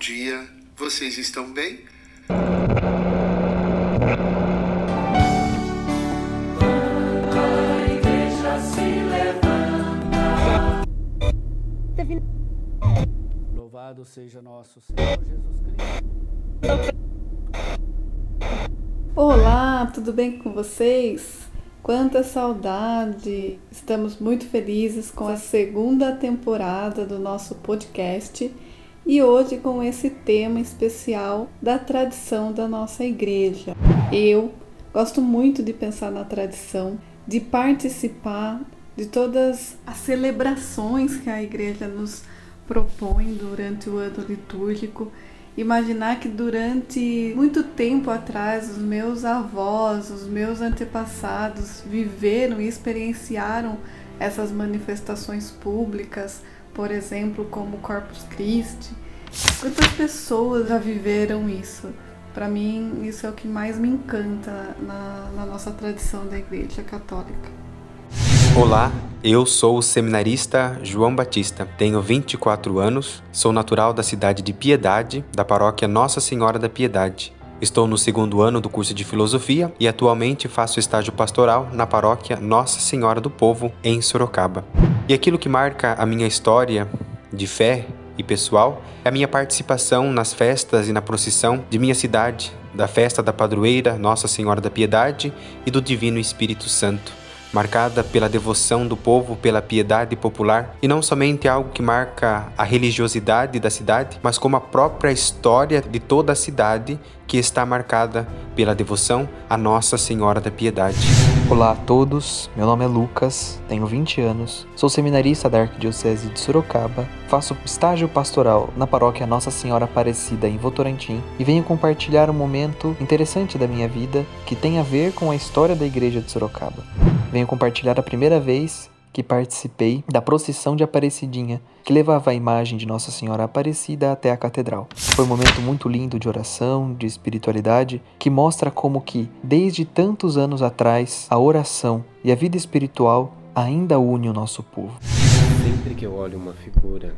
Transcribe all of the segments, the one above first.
dia. Vocês estão bem? Louvado seja nosso Senhor Jesus Cristo. Olá, tudo bem com vocês? Quanta saudade! Estamos muito felizes com a segunda temporada do nosso podcast e hoje com esse tema especial da tradição da nossa igreja. Eu gosto muito de pensar na tradição, de participar de todas as celebrações que a igreja nos propõe durante o ano litúrgico. Imaginar que durante muito tempo atrás os meus avós, os meus antepassados viveram e experienciaram essas manifestações públicas, por exemplo, como Corpus Christi. Quantas pessoas já viveram isso? Para mim, isso é o que mais me encanta na, na nossa tradição da Igreja Católica. Olá, eu sou o seminarista João Batista, tenho 24 anos, sou natural da cidade de Piedade, da paróquia Nossa Senhora da Piedade. Estou no segundo ano do curso de filosofia e atualmente faço estágio pastoral na paróquia Nossa Senhora do Povo, em Sorocaba. E aquilo que marca a minha história de fé e pessoal é a minha participação nas festas e na procissão de minha cidade, da festa da padroeira Nossa Senhora da Piedade e do Divino Espírito Santo marcada pela devoção do povo pela piedade popular, e não somente algo que marca a religiosidade da cidade, mas como a própria história de toda a cidade que está marcada pela devoção a Nossa Senhora da Piedade. Olá a todos, meu nome é Lucas, tenho 20 anos, sou seminarista da Arquidiocese de Sorocaba, faço estágio pastoral na paróquia Nossa Senhora Aparecida em Votorantim e venho compartilhar um momento interessante da minha vida que tem a ver com a história da igreja de Sorocaba. Venho compartilhar a primeira vez que participei da procissão de Aparecidinha, que levava a imagem de Nossa Senhora Aparecida até a catedral. Foi um momento muito lindo de oração, de espiritualidade, que mostra como que, desde tantos anos atrás, a oração e a vida espiritual ainda une o nosso povo. Sempre que eu olho uma figura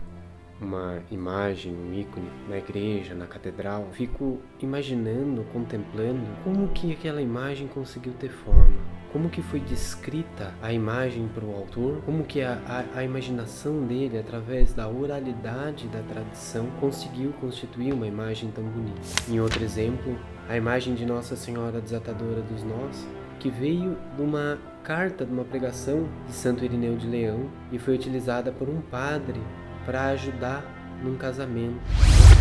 uma imagem, um ícone na igreja, na catedral, fico imaginando, contemplando como que aquela imagem conseguiu ter forma, como que foi descrita a imagem para o autor, como que a, a, a, imaginação dele, através da oralidade da tradição, conseguiu constituir uma imagem tão bonita. Em outro exemplo, a imagem de Nossa Senhora Desatadora dos Nós, que veio de uma carta, de uma pregação de Santo Irineu de Leão e foi utilizada por um padre para ajudar num casamento.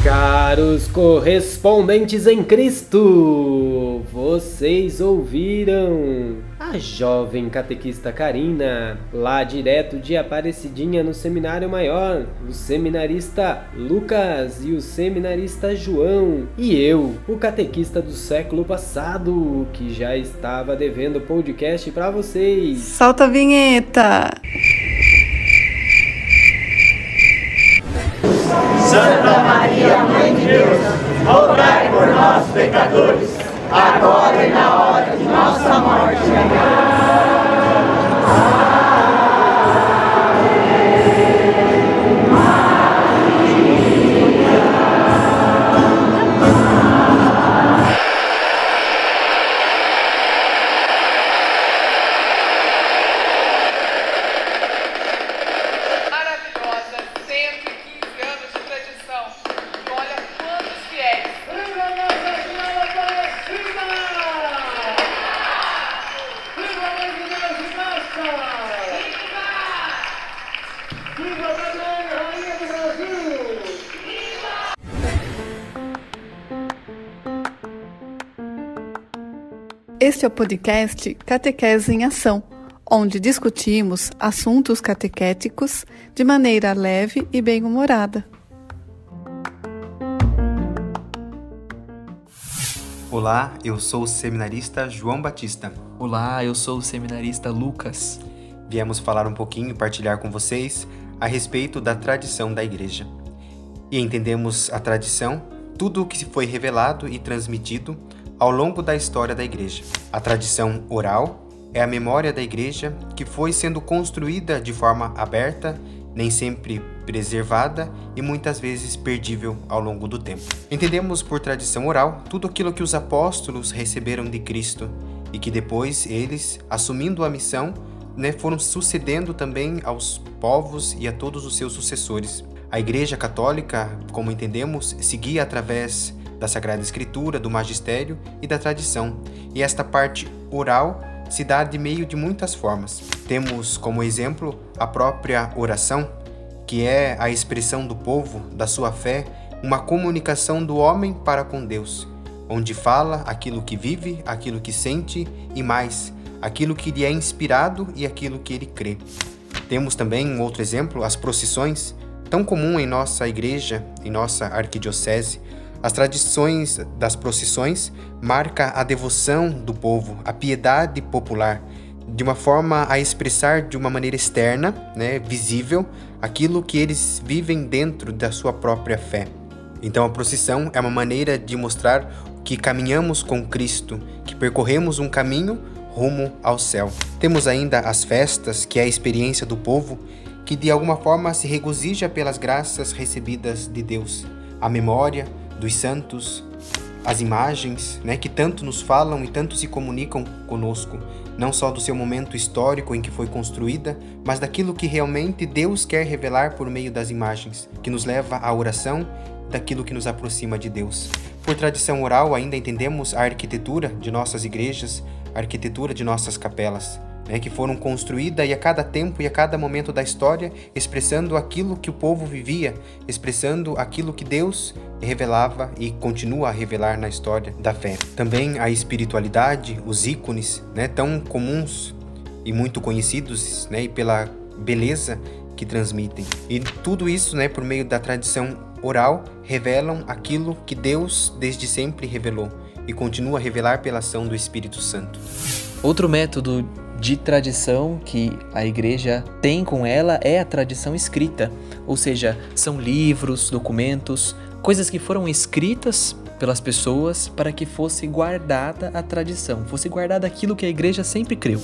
Caros correspondentes em Cristo, vocês ouviram a jovem catequista Karina, lá direto de Aparecidinha no Seminário Maior, o seminarista Lucas e o seminarista João, e eu, o catequista do século passado, que já estava devendo podcast para vocês. Solta a vinheta! Santa Maria, Mãe de Deus, rogai por nós, pecadores, agora e na hora de nossa morte. Amém. Este é o podcast Catequese em Ação, onde discutimos assuntos catequéticos de maneira leve e bem-humorada. Olá, eu sou o seminarista João Batista. Olá, eu sou o seminarista Lucas. Viemos falar um pouquinho e partilhar com vocês a respeito da tradição da igreja. E entendemos a tradição, tudo o que foi revelado e transmitido ao longo da história da Igreja. A tradição oral é a memória da Igreja que foi sendo construída de forma aberta, nem sempre preservada e muitas vezes perdível ao longo do tempo. Entendemos por tradição oral tudo aquilo que os apóstolos receberam de Cristo e que depois eles, assumindo a missão, né, foram sucedendo também aos povos e a todos os seus sucessores. A Igreja Católica, como entendemos, seguia através da Sagrada Escritura, do magistério e da tradição, e esta parte oral se dá de meio de muitas formas. Temos como exemplo a própria oração, que é a expressão do povo, da sua fé, uma comunicação do homem para com Deus, onde fala aquilo que vive, aquilo que sente e mais, aquilo que lhe é inspirado e aquilo que ele crê. Temos também um outro exemplo, as procissões, tão comum em nossa igreja, em nossa arquidiocese. As tradições das procissões marca a devoção do povo, a piedade popular, de uma forma a expressar de uma maneira externa, né, visível, aquilo que eles vivem dentro da sua própria fé. Então a procissão é uma maneira de mostrar que caminhamos com Cristo, que percorremos um caminho rumo ao céu. Temos ainda as festas, que é a experiência do povo que de alguma forma se regozija pelas graças recebidas de Deus, a memória dos santos, as imagens, né, que tanto nos falam e tanto se comunicam conosco, não só do seu momento histórico em que foi construída, mas daquilo que realmente Deus quer revelar por meio das imagens, que nos leva à oração, daquilo que nos aproxima de Deus. Por tradição oral, ainda entendemos a arquitetura de nossas igrejas, a arquitetura de nossas capelas né, que foram construídas a cada tempo e a cada momento da história expressando aquilo que o povo vivia, expressando aquilo que Deus revelava e continua a revelar na história da fé. Também a espiritualidade, os ícones, né, tão comuns e muito conhecidos, né, e pela beleza que transmitem. E tudo isso, né, por meio da tradição oral, revelam aquilo que Deus desde sempre revelou e continua a revelar pela ação do Espírito Santo. Outro método de tradição que a igreja tem com ela é a tradição escrita, ou seja, são livros, documentos, coisas que foram escritas pelas pessoas para que fosse guardada a tradição, fosse guardada aquilo que a igreja sempre creu.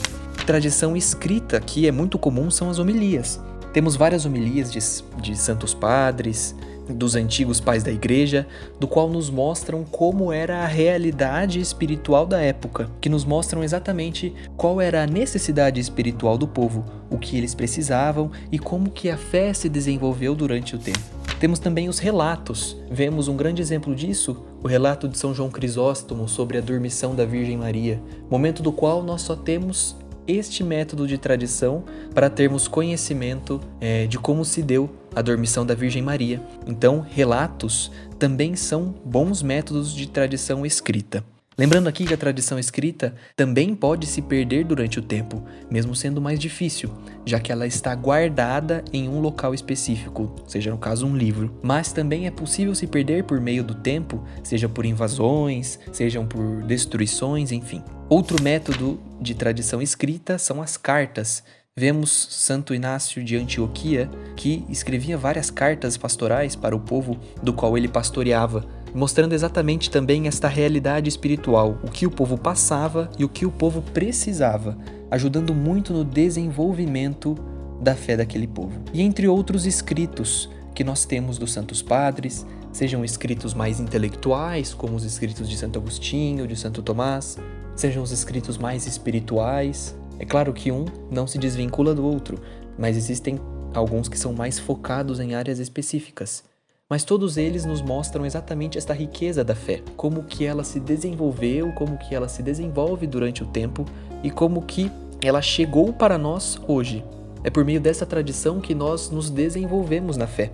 Tradição escrita, que é muito comum, são as homilias. Temos várias homilias de, de santos padres, dos antigos pais da igreja, do qual nos mostram como era a realidade espiritual da época, que nos mostram exatamente qual era a necessidade espiritual do povo, o que eles precisavam e como que a fé se desenvolveu durante o tempo. Temos também os relatos. Vemos um grande exemplo disso, o relato de São João Crisóstomo sobre a dormição da Virgem Maria, momento do qual nós só temos este método de tradição para termos conhecimento é, de como se deu a dormição da Virgem Maria. Então, relatos também são bons métodos de tradição escrita. Lembrando aqui que a tradição escrita também pode se perder durante o tempo, mesmo sendo mais difícil, já que ela está guardada em um local específico, seja no caso um livro. Mas também é possível se perder por meio do tempo, seja por invasões, sejam por destruições, enfim. Outro método de tradição escrita são as cartas. Vemos Santo Inácio de Antioquia, que escrevia várias cartas pastorais para o povo do qual ele pastoreava, mostrando exatamente também esta realidade espiritual, o que o povo passava e o que o povo precisava, ajudando muito no desenvolvimento da fé daquele povo. E entre outros escritos que nós temos dos santos padres, sejam escritos mais intelectuais, como os escritos de Santo Agostinho, de Santo Tomás, sejam os escritos mais espirituais. É claro que um não se desvincula do outro, mas existem alguns que são mais focados em áreas específicas. Mas todos eles nos mostram exatamente esta riqueza da fé, como que ela se desenvolveu, como que ela se desenvolve durante o tempo e como que ela chegou para nós hoje. É por meio dessa tradição que nós nos desenvolvemos na fé,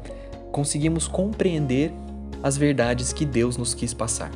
conseguimos compreender as verdades que Deus nos quis passar.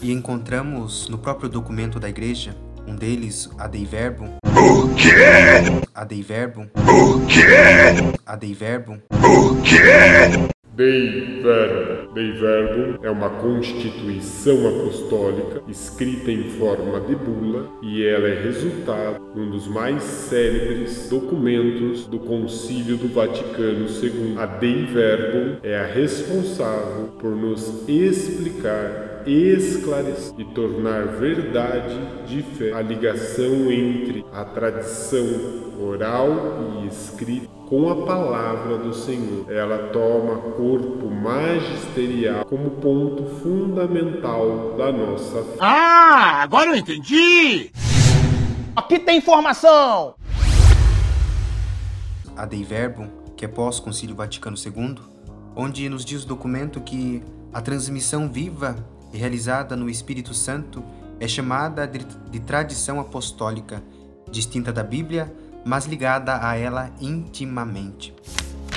E encontramos no próprio documento da igreja, um deles, a Dei Verbum. O quê? A Dei Verbum. O quê? A Dei Verbum. O quê? Dei Verbum. Dei Verbum é uma constituição apostólica escrita em forma de bula e ela é resultado de um dos mais célebres documentos do Concílio do Vaticano II. A Dei Verbum é a responsável por nos explicar esclarecer e tornar verdade de fé a ligação entre a tradição oral e escrita com a palavra do Senhor. Ela toma corpo magisterial como ponto fundamental da nossa fé. Ah, agora eu entendi! Aqui tem informação! A Dei Verbum, que é pós-Concílio Vaticano II, onde nos diz o documento que a transmissão viva e realizada no Espírito Santo é chamada de, de tradição apostólica, distinta da Bíblia, mas ligada a ela intimamente.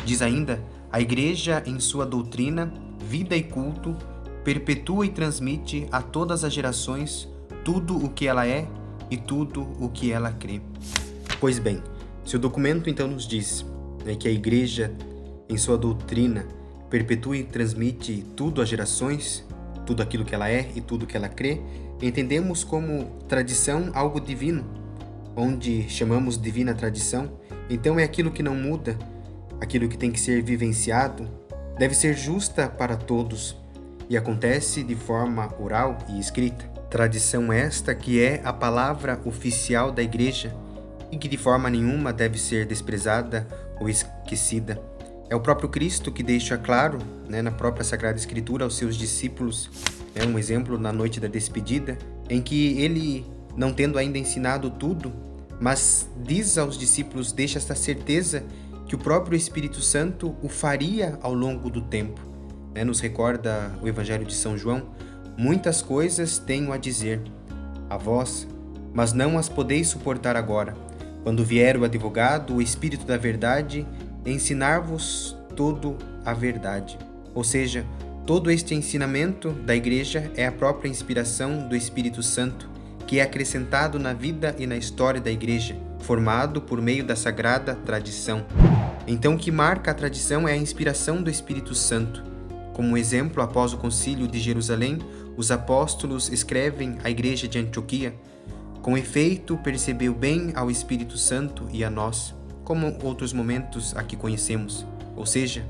Diz ainda: a Igreja, em sua doutrina, vida e culto, perpetua e transmite a todas as gerações tudo o que ela é e tudo o que ela crê. Pois bem, se o documento então nos diz né, que a Igreja, em sua doutrina, perpetua e transmite tudo às gerações, tudo aquilo que ela é e tudo que ela crê, entendemos como tradição algo divino, onde chamamos divina tradição, então é aquilo que não muda, aquilo que tem que ser vivenciado, deve ser justa para todos e acontece de forma oral e escrita. Tradição esta que é a palavra oficial da Igreja e que de forma nenhuma deve ser desprezada ou esquecida. É o próprio Cristo que deixa claro, né, na própria Sagrada Escritura, aos seus discípulos, é um exemplo na noite da despedida, em que ele, não tendo ainda ensinado tudo, mas diz aos discípulos, deixa esta certeza que o próprio Espírito Santo o faria ao longo do tempo. Né? Nos recorda o Evangelho de São João: muitas coisas tenho a dizer a vós, mas não as podeis suportar agora. Quando vier o advogado, o Espírito da Verdade, ensinar-vos todo a verdade. Ou seja, todo este ensinamento da Igreja é a própria inspiração do Espírito Santo, que é acrescentado na vida e na história da Igreja, formado por meio da sagrada tradição. Então, o que marca a tradição é a inspiração do Espírito Santo. Como exemplo, após o Concílio de Jerusalém, os apóstolos escrevem à Igreja de Antioquia: Com efeito, percebeu bem ao Espírito Santo e a nós como outros momentos aqui conhecemos. Ou seja,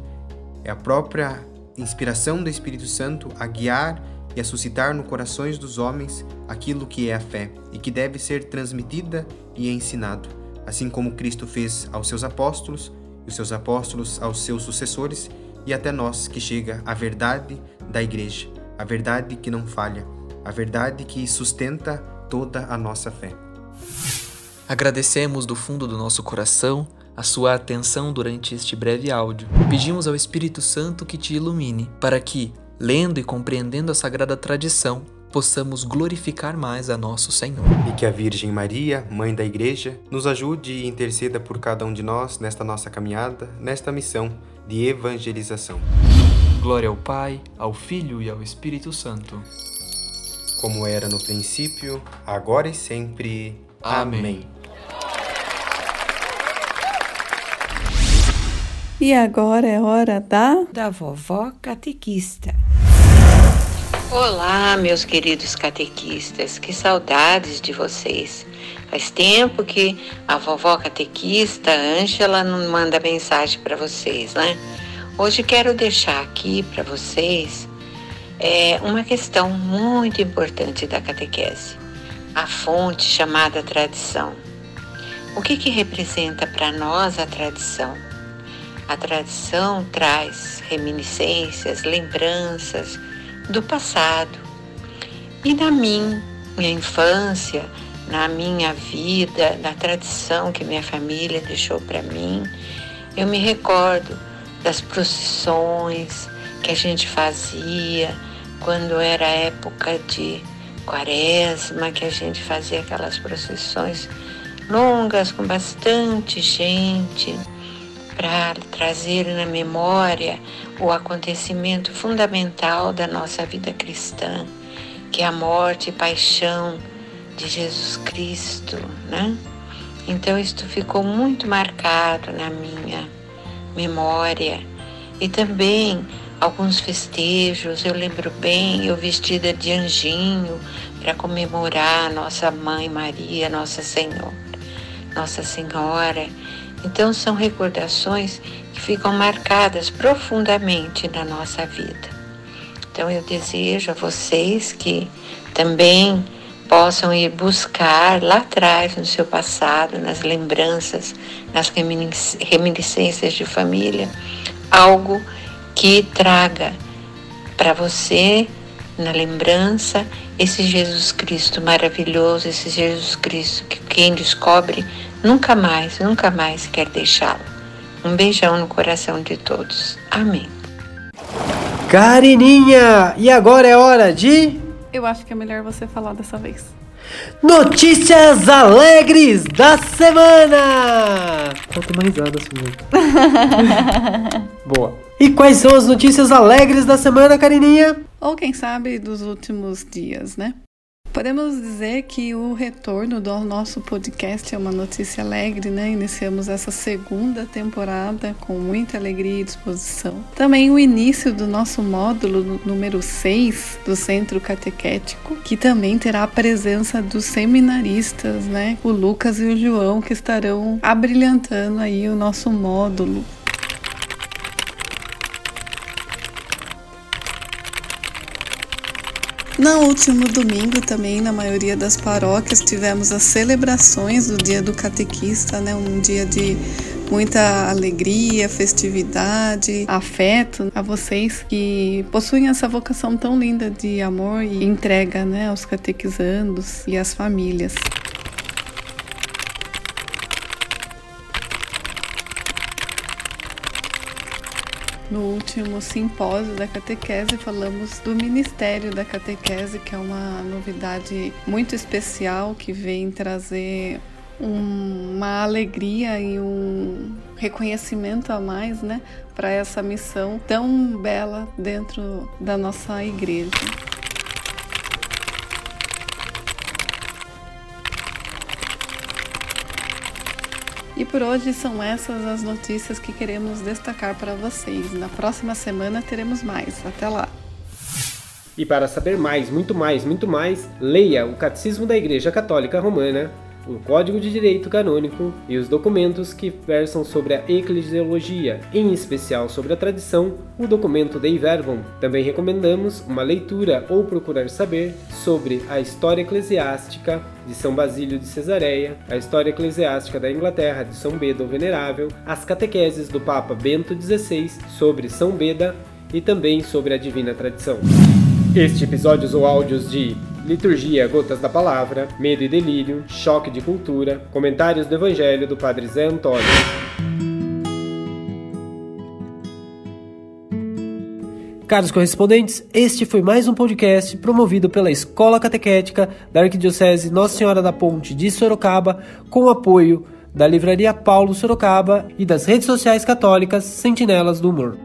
é a própria inspiração do Espírito Santo a guiar e a suscitar no corações dos homens aquilo que é a fé e que deve ser transmitida e ensinado, assim como Cristo fez aos seus apóstolos e os seus apóstolos aos seus sucessores e até nós que chega a verdade da igreja, a verdade que não falha, a verdade que sustenta toda a nossa fé. Agradecemos do fundo do nosso coração a sua atenção durante este breve áudio. Pedimos ao Espírito Santo que te ilumine, para que, lendo e compreendendo a sagrada tradição, possamos glorificar mais a nosso Senhor. E que a Virgem Maria, Mãe da Igreja, nos ajude e interceda por cada um de nós nesta nossa caminhada, nesta missão de evangelização. Glória ao Pai, ao Filho e ao Espírito Santo. Como era no princípio, agora e sempre. Amém. Amém. E agora é hora da. Da vovó catequista. Olá, meus queridos catequistas, que saudades de vocês. Faz tempo que a vovó catequista Ângela não manda mensagem para vocês, né? Hoje quero deixar aqui para vocês é, uma questão muito importante da catequese, a fonte chamada tradição. O que, que representa para nós a tradição? A tradição traz reminiscências, lembranças do passado. E na minha infância, na minha vida, na tradição que minha família deixou para mim, eu me recordo das procissões que a gente fazia quando era época de quaresma, que a gente fazia aquelas procissões longas com bastante gente para trazer na memória o acontecimento fundamental da nossa vida cristã, que é a morte e paixão de Jesus Cristo, né? Então isto ficou muito marcado na minha memória e também alguns festejos, eu lembro bem, eu vestida de anjinho para comemorar nossa mãe Maria, Nossa Senhora, Nossa Senhora então, são recordações que ficam marcadas profundamente na nossa vida. Então, eu desejo a vocês que também possam ir buscar lá atrás, no seu passado, nas lembranças, nas reminiscências de família, algo que traga para você, na lembrança, esse Jesus Cristo maravilhoso, esse Jesus Cristo que quem descobre nunca mais, nunca mais quer deixá-lo. Um beijão no coração de todos. Amém. Carininha, e agora é hora de. Eu acho que é melhor você falar dessa vez. Notícias alegres da semana! Falta uma risada, senhor. Boa. E quais são as notícias alegres da semana, Carininha? Ou quem sabe dos últimos dias, né? Podemos dizer que o retorno do nosso podcast é uma notícia alegre, né? Iniciamos essa segunda temporada com muita alegria e disposição. Também o início do nosso módulo número 6 do Centro Catequético, que também terá a presença dos seminaristas, né? O Lucas e o João que estarão abrilhantando aí o nosso módulo. No último domingo também, na maioria das paróquias, tivemos as celebrações do Dia do Catequista, né? Um dia de muita alegria, festividade, afeto a vocês que possuem essa vocação tão linda de amor e entrega, né, aos catequizandos e às famílias. No último simpósio da catequese, falamos do Ministério da Catequese, que é uma novidade muito especial que vem trazer um, uma alegria e um reconhecimento a mais, né, para essa missão tão bela dentro da nossa igreja. E por hoje são essas as notícias que queremos destacar para vocês. Na próxima semana teremos mais. Até lá! E para saber mais, muito mais, muito mais, leia o Catecismo da Igreja Católica Romana o Código de Direito Canônico e os documentos que versam sobre a eclesiologia, em especial sobre a tradição, o documento Dei Verbum. Também recomendamos uma leitura ou procurar saber sobre a história eclesiástica de São Basílio de Cesareia, a história eclesiástica da Inglaterra de São Beda o Venerável, as catequeses do Papa Bento XVI sobre São Beda e também sobre a Divina Tradição. Este episódio usou áudios de Liturgia Gotas da Palavra, Medo e Delírio, Choque de Cultura, Comentários do Evangelho do Padre Zé Antônio. Caros correspondentes, este foi mais um podcast promovido pela Escola Catequética da Arquidiocese Nossa Senhora da Ponte de Sorocaba, com apoio da Livraria Paulo Sorocaba e das redes sociais católicas Sentinelas do Humor.